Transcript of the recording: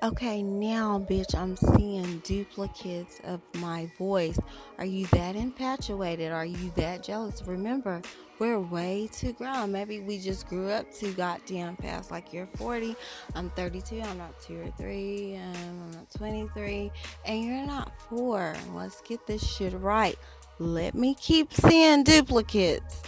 Okay, now, bitch, I'm seeing duplicates of my voice. Are you that infatuated? Are you that jealous? Remember, we're way too grown. Maybe we just grew up too goddamn fast. Like you're 40, I'm 32, I'm not two or three, and I'm not 23, and you're not four. Let's get this shit right. Let me keep seeing duplicates.